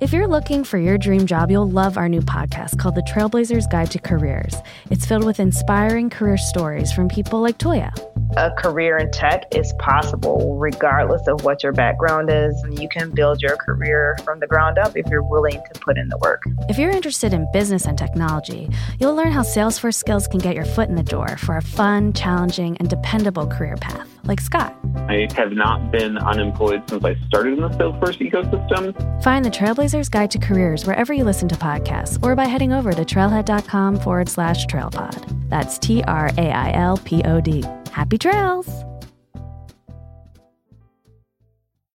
If you're looking for your dream job, you'll love our new podcast called The Trailblazers Guide to Careers. It's filled with inspiring career stories from people like Toya. A career in tech is possible regardless of what your background is. And You can build your career from the ground up if you're willing to put in the work. If you're interested in business and technology, you'll learn how Salesforce skills can get your foot in the door for a fun, challenging, and dependable career path, like Scott. I have not been unemployed since I started in the Salesforce ecosystem. Find the Trailblazers Guide to Careers wherever you listen to podcasts or by heading over to trailhead.com forward slash trailpod. That's T R A I L P O D. Happy trails!